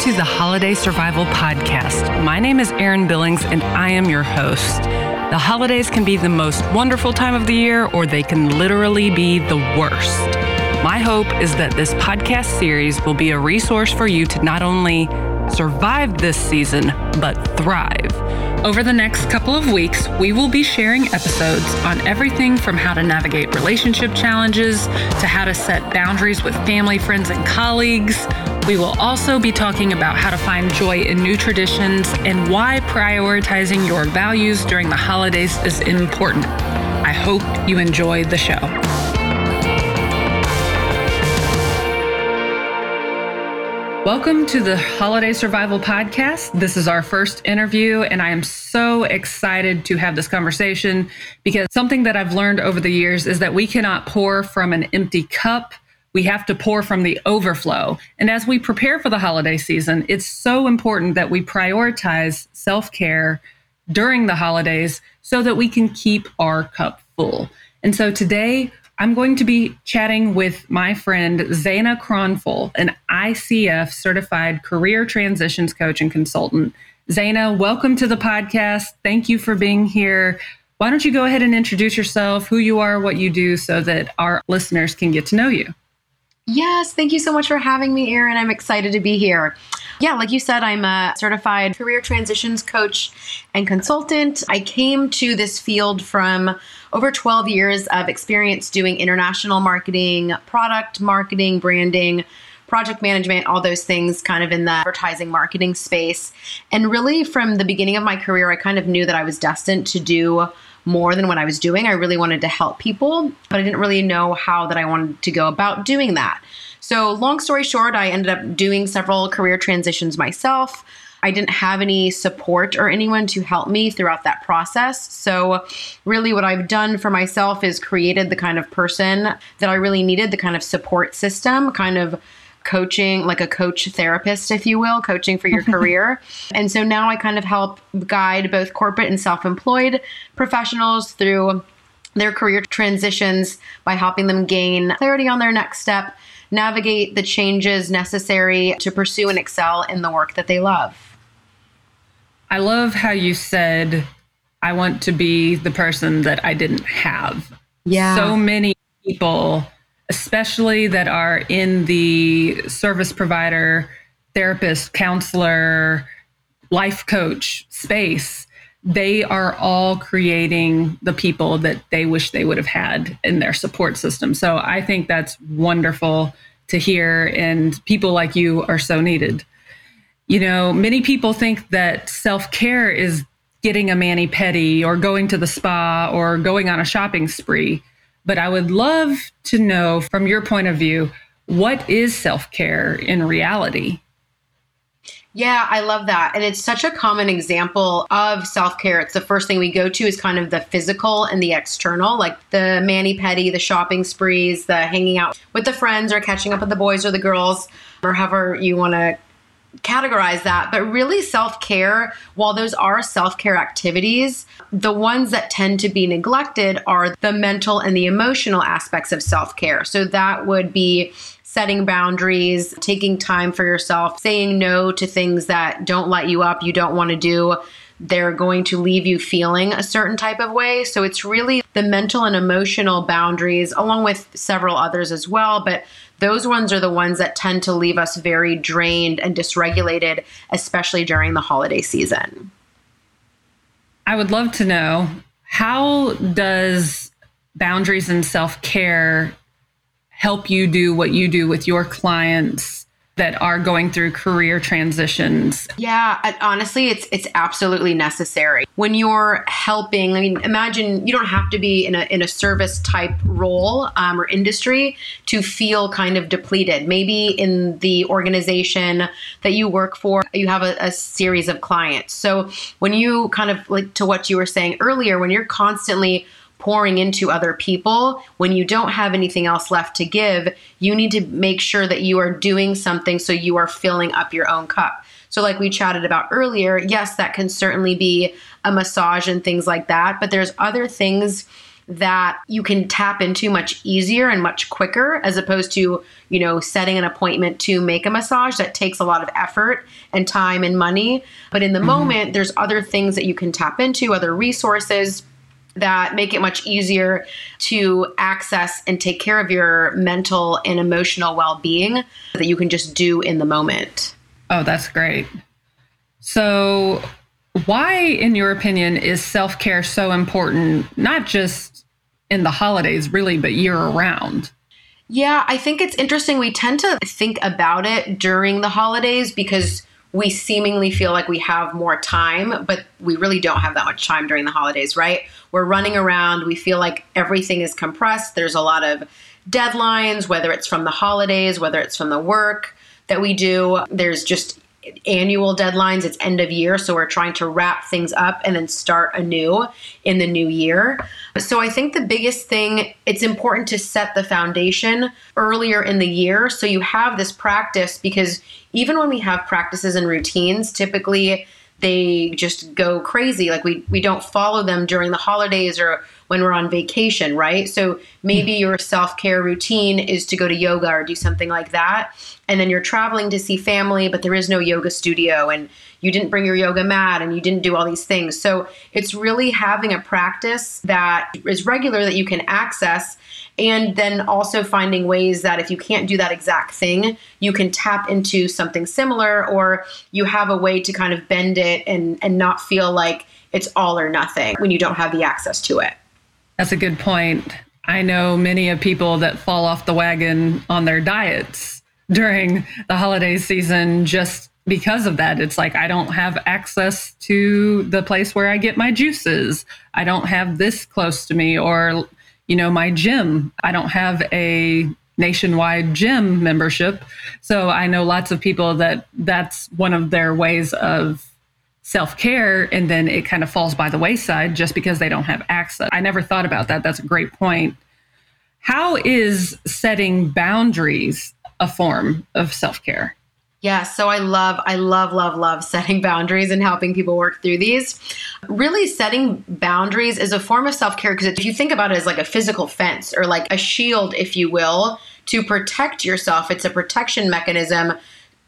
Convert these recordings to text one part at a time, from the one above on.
to the Holiday Survival Podcast. My name is Erin Billings, and I am your host. The holidays can be the most wonderful time of the year, or they can literally be the worst. My hope is that this podcast series will be a resource for you to not only survive this season, but thrive. Over the next couple of weeks, we will be sharing episodes on everything from how to navigate relationship challenges to how to set boundaries with family, friends, and colleagues. We will also be talking about how to find joy in new traditions and why prioritizing your values during the holidays is important. I hope you enjoy the show. Welcome to the Holiday Survival Podcast. This is our first interview, and I am so excited to have this conversation because something that I've learned over the years is that we cannot pour from an empty cup. We have to pour from the overflow. And as we prepare for the holiday season, it's so important that we prioritize self care during the holidays so that we can keep our cup full. And so today, I'm going to be chatting with my friend Zeina Kronfol, an ICF certified career transitions coach and consultant. Zeina, welcome to the podcast. Thank you for being here. Why don't you go ahead and introduce yourself, who you are, what you do, so that our listeners can get to know you? Yes, thank you so much for having me, Erin. I'm excited to be here. Yeah, like you said, I'm a certified career transitions coach and consultant. I came to this field from over 12 years of experience doing international marketing, product marketing, branding, project management, all those things kind of in the advertising marketing space. And really, from the beginning of my career, I kind of knew that I was destined to do more than what I was doing. I really wanted to help people, but I didn't really know how that I wanted to go about doing that. So, long story short, I ended up doing several career transitions myself. I didn't have any support or anyone to help me throughout that process. So, really, what I've done for myself is created the kind of person that I really needed, the kind of support system, kind of coaching, like a coach therapist, if you will, coaching for your career. And so now I kind of help guide both corporate and self employed professionals through their career transitions by helping them gain clarity on their next step, navigate the changes necessary to pursue and excel in the work that they love. I love how you said, I want to be the person that I didn't have. Yeah. So many people, especially that are in the service provider, therapist, counselor, life coach space, they are all creating the people that they wish they would have had in their support system. So I think that's wonderful to hear, and people like you are so needed. You know, many people think that self care is getting a mani pedi or going to the spa or going on a shopping spree. But I would love to know from your point of view, what is self care in reality? Yeah, I love that. And it's such a common example of self care. It's the first thing we go to is kind of the physical and the external, like the mani pedi, the shopping sprees, the hanging out with the friends or catching up with the boys or the girls, or however you want to categorize that. But really, self care, while those are self care activities, the ones that tend to be neglected are the mental and the emotional aspects of self care. So that would be setting boundaries, taking time for yourself, saying no to things that don't light you up, you don't want to do. They're going to leave you feeling a certain type of way. So it's really the mental and emotional boundaries, along with several others as well. But those ones are the ones that tend to leave us very drained and dysregulated, especially during the holiday season. I would love to know how does boundaries and self-care help you do what you do with your clients that are going through career transitions? Yeah, honestly, it's it's absolutely necessary. When you're helping, I mean, imagine you don't have to be in a in a service type role um, or industry to feel kind of depleted. Maybe in the organization that you work for, you have a, a series of clients. So when you kind of like to what you were saying earlier, when you're constantly pouring into other people, when you don't have anything else left to give, you need to make sure that you are doing something so you are filling up your own cup. So, like we chatted about earlier, yes, that can certainly be a massage and things like that, but there's other things that you can tap into much easier and much quicker as opposed to, you know, setting an appointment to make a massage that takes a lot of effort and time and money. But in the mm-hmm. moment, there's other things that you can tap into, other resources that make it much easier to access and take care of your mental and emotional well-being that you can just do in the moment. Oh, that's great. So, why in your opinion is self-care so important not just in the holidays, really, but year round. Yeah, I think it's interesting. We tend to think about it during the holidays because we seemingly feel like we have more time, but we really don't have that much time during the holidays, right? We're running around. We feel like everything is compressed. There's a lot of deadlines, whether it's from the holidays, whether it's from the work that we do. There's just annual deadlines, it's end of year. So we're trying to wrap things up and then start anew in the new year. So I think the biggest thing, it's important to set the foundation earlier in the year so you have this practice because even when we have practices and routines, typically they just go crazy. Like we we don't follow them during the holidays or when we're on vacation, right? So maybe hmm. your self-care routine is to go to yoga or do something like that. And then you're traveling to see family, but there is no yoga studio and you didn't bring your yoga mat and you didn't do all these things. So it's really having a practice that is regular that you can access and then also finding ways that if you can't do that exact thing, you can tap into something similar or you have a way to kind of bend it and and not feel like it's all or nothing when you don't have the access to it. That's a good point. I know many of people that fall off the wagon on their diets during the holiday season just because of that. It's like I don't have access to the place where I get my juices. I don't have this close to me or you know, my gym. I don't have a nationwide gym membership. So I know lots of people that that's one of their ways of self care. And then it kind of falls by the wayside just because they don't have access. I never thought about that. That's a great point. How is setting boundaries a form of self care? Yeah, so I love, I love, love, love setting boundaries and helping people work through these. Really, setting boundaries is a form of self care because if you think about it as like a physical fence or like a shield, if you will, to protect yourself, it's a protection mechanism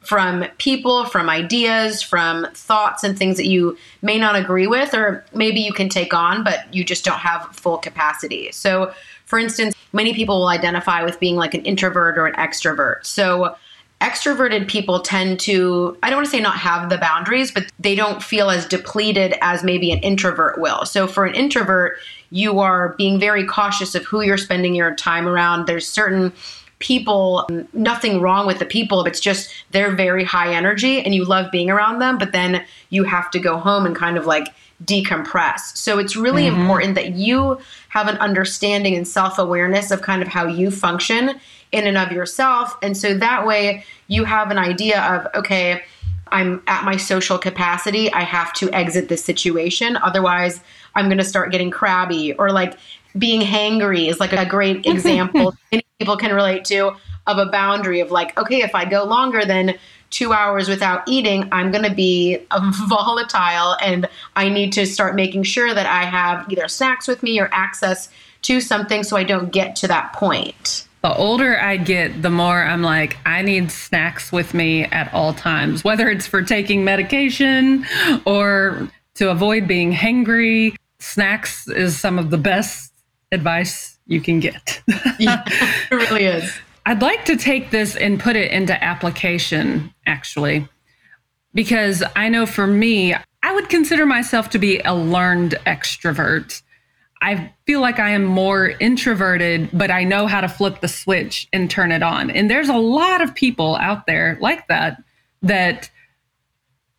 from people, from ideas, from thoughts and things that you may not agree with, or maybe you can take on, but you just don't have full capacity. So, for instance, many people will identify with being like an introvert or an extrovert. So, extroverted people tend to i don't want to say not have the boundaries but they don't feel as depleted as maybe an introvert will. So for an introvert you are being very cautious of who you're spending your time around. There's certain people nothing wrong with the people it's just they're very high energy and you love being around them but then you have to go home and kind of like decompress. So it's really mm-hmm. important that you have an understanding and self-awareness of kind of how you function in and of yourself. And so that way you have an idea of, okay, I'm at my social capacity. I have to exit this situation. Otherwise, I'm going to start getting crabby or like being hangry is like a great example many people can relate to of a boundary of like, okay, if I go longer than two hours without eating, I'm going to be volatile and I need to start making sure that I have either snacks with me or access to something so I don't get to that point the older I get, the more I'm like, I need snacks with me at all times, whether it's for taking medication or to avoid being hangry. Snacks is some of the best advice you can get. yeah, it really is. I'd like to take this and put it into application, actually, because I know for me, I would consider myself to be a learned extrovert. I feel like I am more introverted, but I know how to flip the switch and turn it on. And there's a lot of people out there like that, that,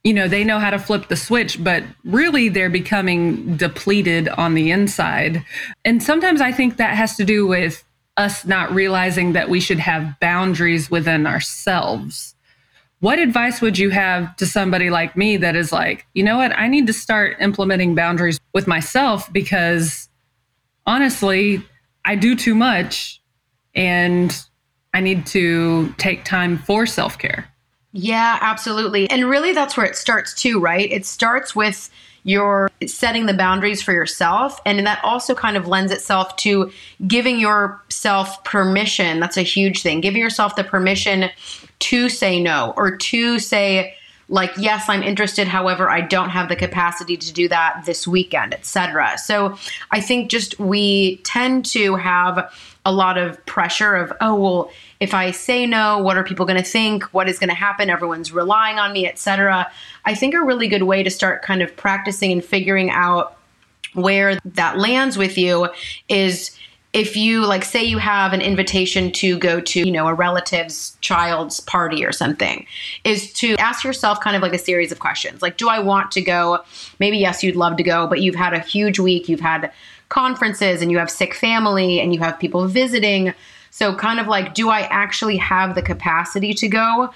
you know, they know how to flip the switch, but really they're becoming depleted on the inside. And sometimes I think that has to do with us not realizing that we should have boundaries within ourselves. What advice would you have to somebody like me that is like, you know what, I need to start implementing boundaries with myself because honestly, I do too much and I need to take time for self care. Yeah, absolutely. And really, that's where it starts too, right? It starts with you're setting the boundaries for yourself. And that also kind of lends itself to giving yourself permission. That's a huge thing. Giving yourself the permission to say no or to say, like yes i'm interested. However i don't have the capacity to do that this weekend etc so i think just we tend to have a lot of pressure of oh well if i say no what are people going to think? What is going to happen? Everyone's relying on me etc i think a really good way to start kind of practicing and figuring out where that lands with you is if you like say you have an invitation to go to you know a relative's child's party or something is to ask yourself kind of like a series of questions. Like do i want to go? Maybe yes you'd love to go but you've had a huge week you've had conferences and you have sick family and you have people visiting. So kind of like do i actually have the capacity to go?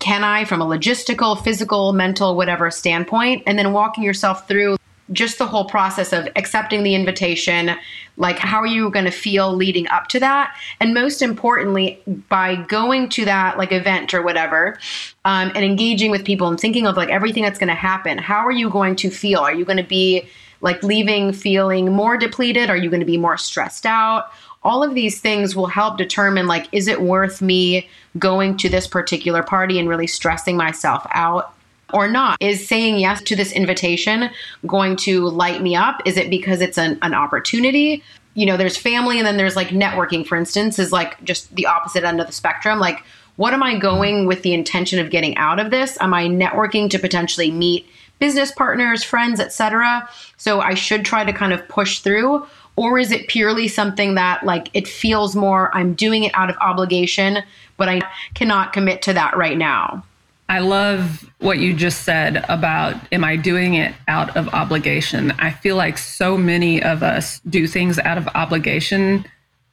Can i from a logistical physical mental whatever standpoint? And then walking yourself through just the whole process of accepting the invitation like how are you going to feel leading up to that? And most importantly by going to that like event or whatever um, and engaging with people and thinking of like everything that's going to happen how are you going to feel? Are you going to be like leaving feeling more depleted? Are you going to be more stressed out? All of these things will help determine like is it worth me going to this particular party and really stressing myself out or not? Is saying yes to this invitation going to light me up? Is it because it's an, an opportunity? You know, there's family and then there's like networking, for instance, is like just the opposite end of the spectrum. Like, what am I going with the intention of getting out of this? Am I networking to potentially meet business partners, friends, etc.? So I should try to kind of push through or is it purely something that like it feels more I'm doing it out of obligation, but I cannot commit to that right now? I love what you just said about am I doing it out of obligation? I feel like so many of us do things out of obligation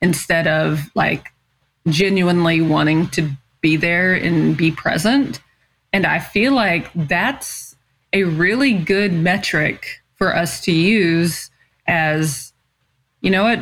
instead of like genuinely wanting to be there and be present. And I feel like that's a really good metric for us to use as, you know what,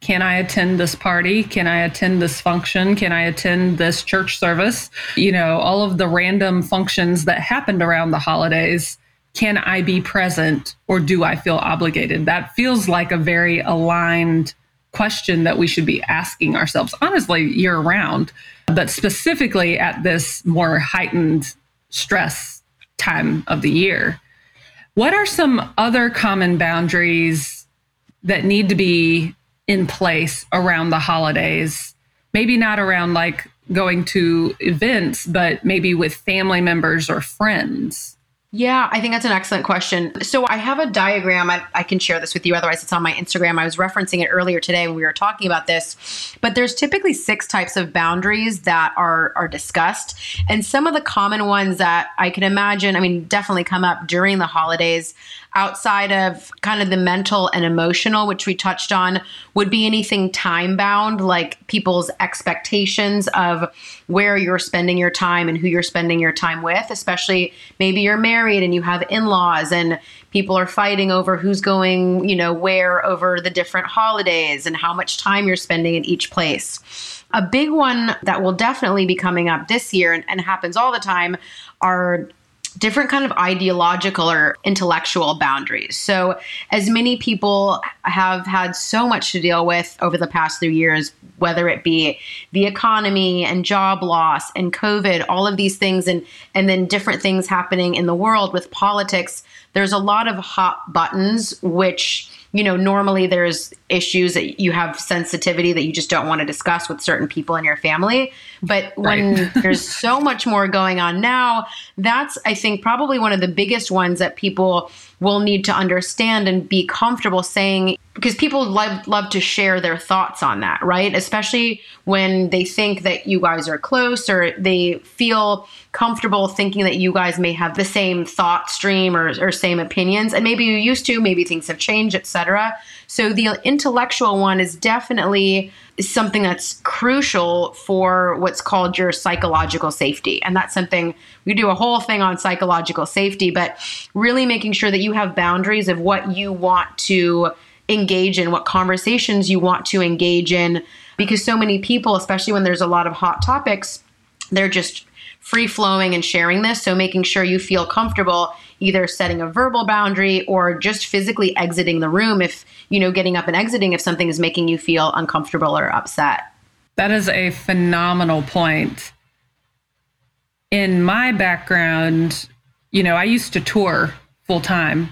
can I attend this party? Can I attend this function? Can I attend this church service? You know, all of the random functions that happened around the holidays. Can I be present or do I feel obligated? That feels like a very aligned question that we should be asking ourselves, honestly, year round, but specifically at this more heightened stress time of the year. What are some other common boundaries that need to be in place around the holidays. Maybe not around like going to events, but maybe with family members or friends. Yeah, I think that's an excellent question. So I have a diagram. I, I, can share this with you. Otherwise, it's on my Instagram. I was referencing it earlier today when we were talking about this. But there's typically six types of boundaries that are are discussed, and some of the common ones that I can imagine. I mean, definitely come up during the holidays outside of kind of the mental and emotional, which we touched on, would be anything time bound, like people's expectations of where you're spending your time and who you're spending your time with, especially maybe you're married and you have in laws and people are fighting over who's going, you know, where over the different holidays and how much time you're spending in each place. A big one that will definitely be coming up this year and, and happens all the time are different kind of ideological or intellectual boundaries. So, as many people have had so much to deal with over the past three years, whether it be the economy and job loss and COVID, all of these things, and and then different things happening in the world with politics, there's a lot of hot buttons which you know, normally there's issues that you have sensitivity that you just don't want to discuss with certain people in your family. But when right. there's so much more going on now, that's, I think, probably one of the biggest ones that people will need to understand and be comfortable saying because people love love to share their thoughts on that, right? Especially when they think that you guys are close or they feel comfortable thinking that you guys may have the same thought stream or, or same opinions and maybe you used to maybe things have changed etc so the intellectual one is definitely something that's crucial for what's called your psychological safety. And that's something we do a whole thing on psychological safety, but really making sure that you have boundaries of what you want to engage in, what conversations you want to engage in. Because so many people, especially when there's a lot of hot topics, they're just free flowing and sharing this. So making sure you feel comfortable either setting a verbal boundary or just physically exiting the room if, you know, getting up and exiting if something is making you feel uncomfortable or upset. That is a phenomenal point. In my background, you know, I used to tour full time,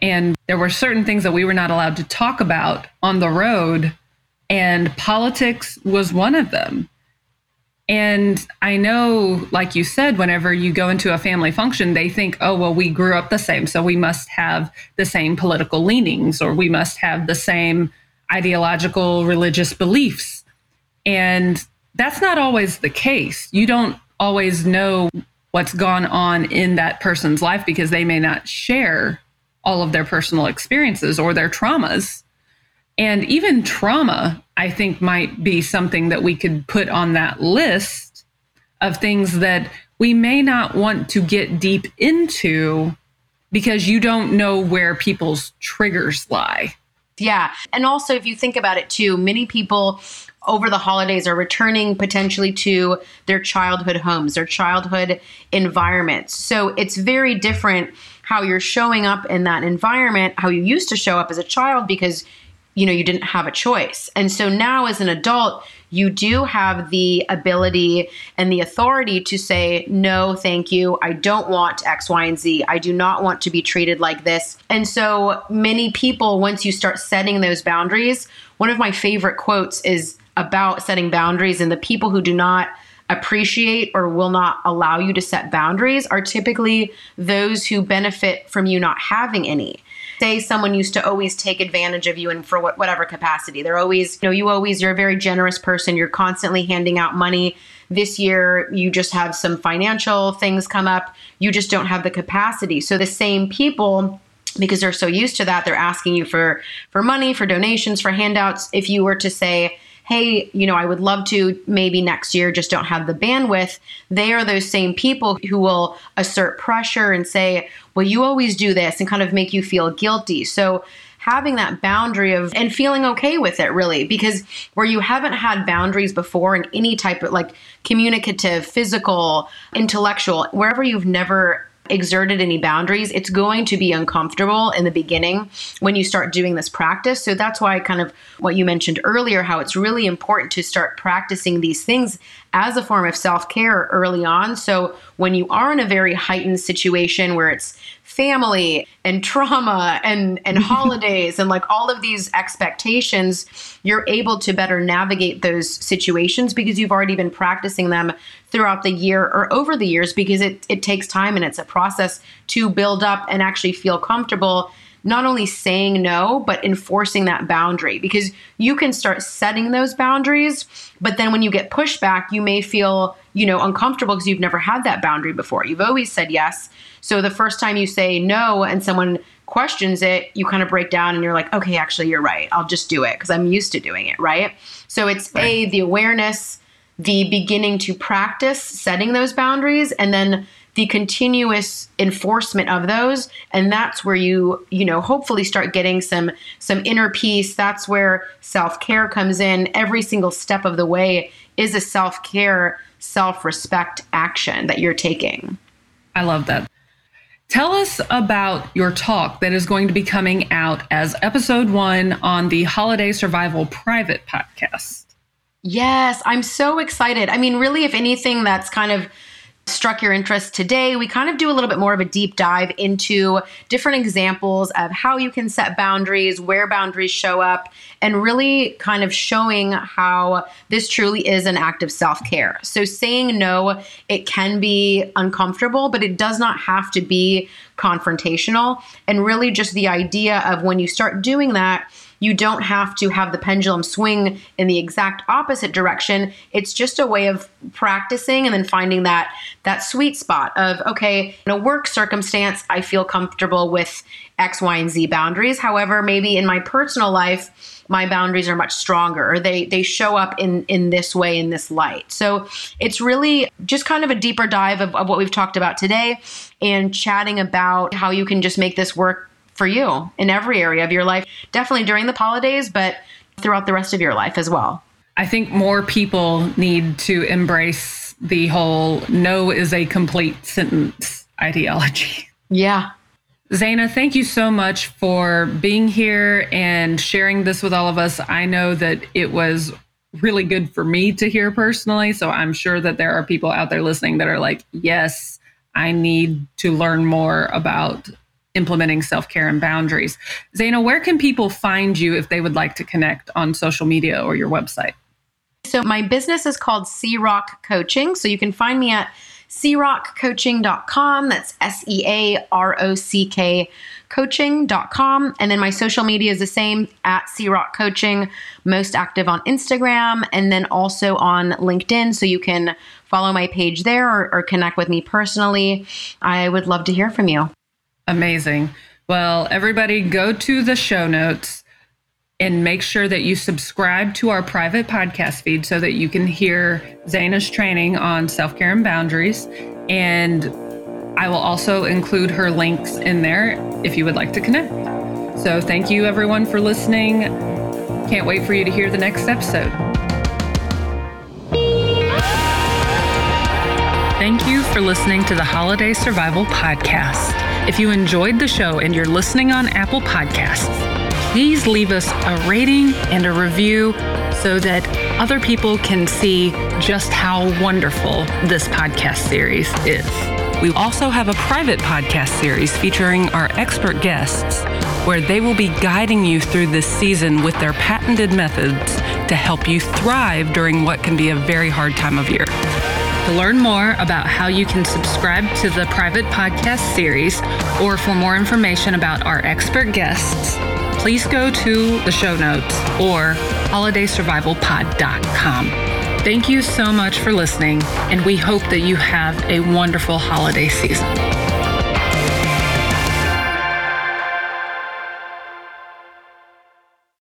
and there were certain things that we were not allowed to talk about on the road, and politics was one of them. And I know, like you said, whenever you go into a family function, they think, oh, well, we grew up the same, so we must have the same political leanings or we must have the same ideological religious beliefs. And that's not always the case. You don't always know what's gone on in that person's life because they may not share all of their personal experiences or their traumas. And even trauma, I think, might be something that we could put on that list of things that we may not want to get deep into because you don't know where people's triggers lie. Yeah. And also, if you think about it too, many people over the holidays are returning potentially to their childhood homes, their childhood environments. So it's very different how you're showing up in that environment, how you used to show up as a child because you know you didn't have a choice. And so now as an adult, you do have the ability and the authority to say, no, thank you. I don't want X, Y, and Z. I do not want to be treated like this. And so many people, once you start setting those boundaries, one of my favorite quotes is about setting boundaries and the people who do not appreciate or will not allow you to set boundaries are typically those who benefit from you not having any. Say someone used to always take advantage of you and for whatever capacity. They're always, you know, you always, you're a very generous person. You're constantly handing out money. This year, you just have some financial things come up. You just don't have the capacity. So the same people because they're so used to that they're asking you for for money for donations for handouts if you were to say hey, you know, I would love to maybe next year, just don't have the bandwidth. They are those same people who will assert pressure and say, well, you always do this and kind of make you feel guilty. So, having that boundary of and feeling okay with it really because where you haven't had boundaries before in any type of like communicative physical intellectual wherever you've never exerted any boundaries, it's going to be uncomfortable in the beginning when you start doing this practice. So that's why, kind of what you mentioned earlier, how it's really important to start practicing these things as a form of self care early on. So when you are in a very heightened situation where it's family and trauma and and holidays and like all of these expectations you're able to better navigate those situations because you've already been practicing them throughout the year or over the years because it, it takes time and it's a process to build up and actually feel comfortable not only saying no, but enforcing that boundary because you can start setting those boundaries. But then when you get pushback, you may feel, you know, uncomfortable because you've never had that boundary before. You've always said yes. So the first time you say no and someone questions it, you kind of break down and you're like, okay, actually, you're right. I'll just do it because I'm used to doing it. Right. So it's right. A, the awareness, the beginning to practice setting those boundaries, and then the continuous enforcement of those and that's where you you know hopefully start getting some some inner peace that's where self-care comes in every single step of the way is a self-care self-respect action that you're taking i love that Tell us about your talk that is going to be coming out as episode one on the Holiday Survival Private podcast. Yes, I'm so excited. I mean, really, if anything, that's kind of struck your interest today, we kind of do a little bit more of a deep dive into different examples of how you can set boundaries, where boundaries show up, and really kind of showing how this truly is an act of self care. So, saying no, it can be uncomfortable, but it does not have to be confrontational. And really, just the idea of when you start doing that, you don't have to have the pendulum swing in the exact opposite direction. It's just a way of practicing and then finding that that sweet spot of okay, in a work circumstance, I feel comfortable with X, Y, and Z boundaries. However, maybe in my personal life, my boundaries are much stronger or they they show up in in this way in this light so it's really just kind of a deeper dive of, of what we've talked about today and chatting about how you can just make this work for you in every area of your life, definitely during the holidays, but throughout the rest of your life as well. I think more people need to embrace the whole no is a complete sentence ideology. Yeah, Zeina, thank you so much for being here and sharing this with all of us. I know that it was really good for me to hear personally. So I'm sure that there are people out there listening that are like, yes, I need to learn more about implementing self care and boundaries. Zeina, where can people find you if they would like to connect on social media or your website? So, my business is called Sea Rock Coaching. So, you can find me at searockcoaching.com. That's S E A R O C K coaching.com. And then my social media is the same at Sea Rock Coaching, most active on Instagram and then also on LinkedIn. So you can follow my page there or, or connect with me personally. I would love to hear from you. Amazing. Well, everybody go to the show notes and make sure that you subscribe to our private podcast feed so that you can hear Zeina's training on self care and boundaries. And I will also include her links in there if you would like to connect. So thank you everyone for listening. Can't wait for you to hear the next episode. Thank you for listening to the Holiday Survival Podcast. If you enjoyed the show and you're listening on Apple Podcasts, please leave us a rating and a review so that other people can see just how wonderful this podcast series is. We also have a private podcast series featuring our expert guests where they will be guiding you through this season with their patented methods to help you thrive during what can be a very hard time of year. To learn more about how you can subscribe to the private podcast series or for more information about our expert guests, please go to the show notes or holidaysurvivalpod.com. Thank you so much for listening, and we hope that you have a wonderful holiday season.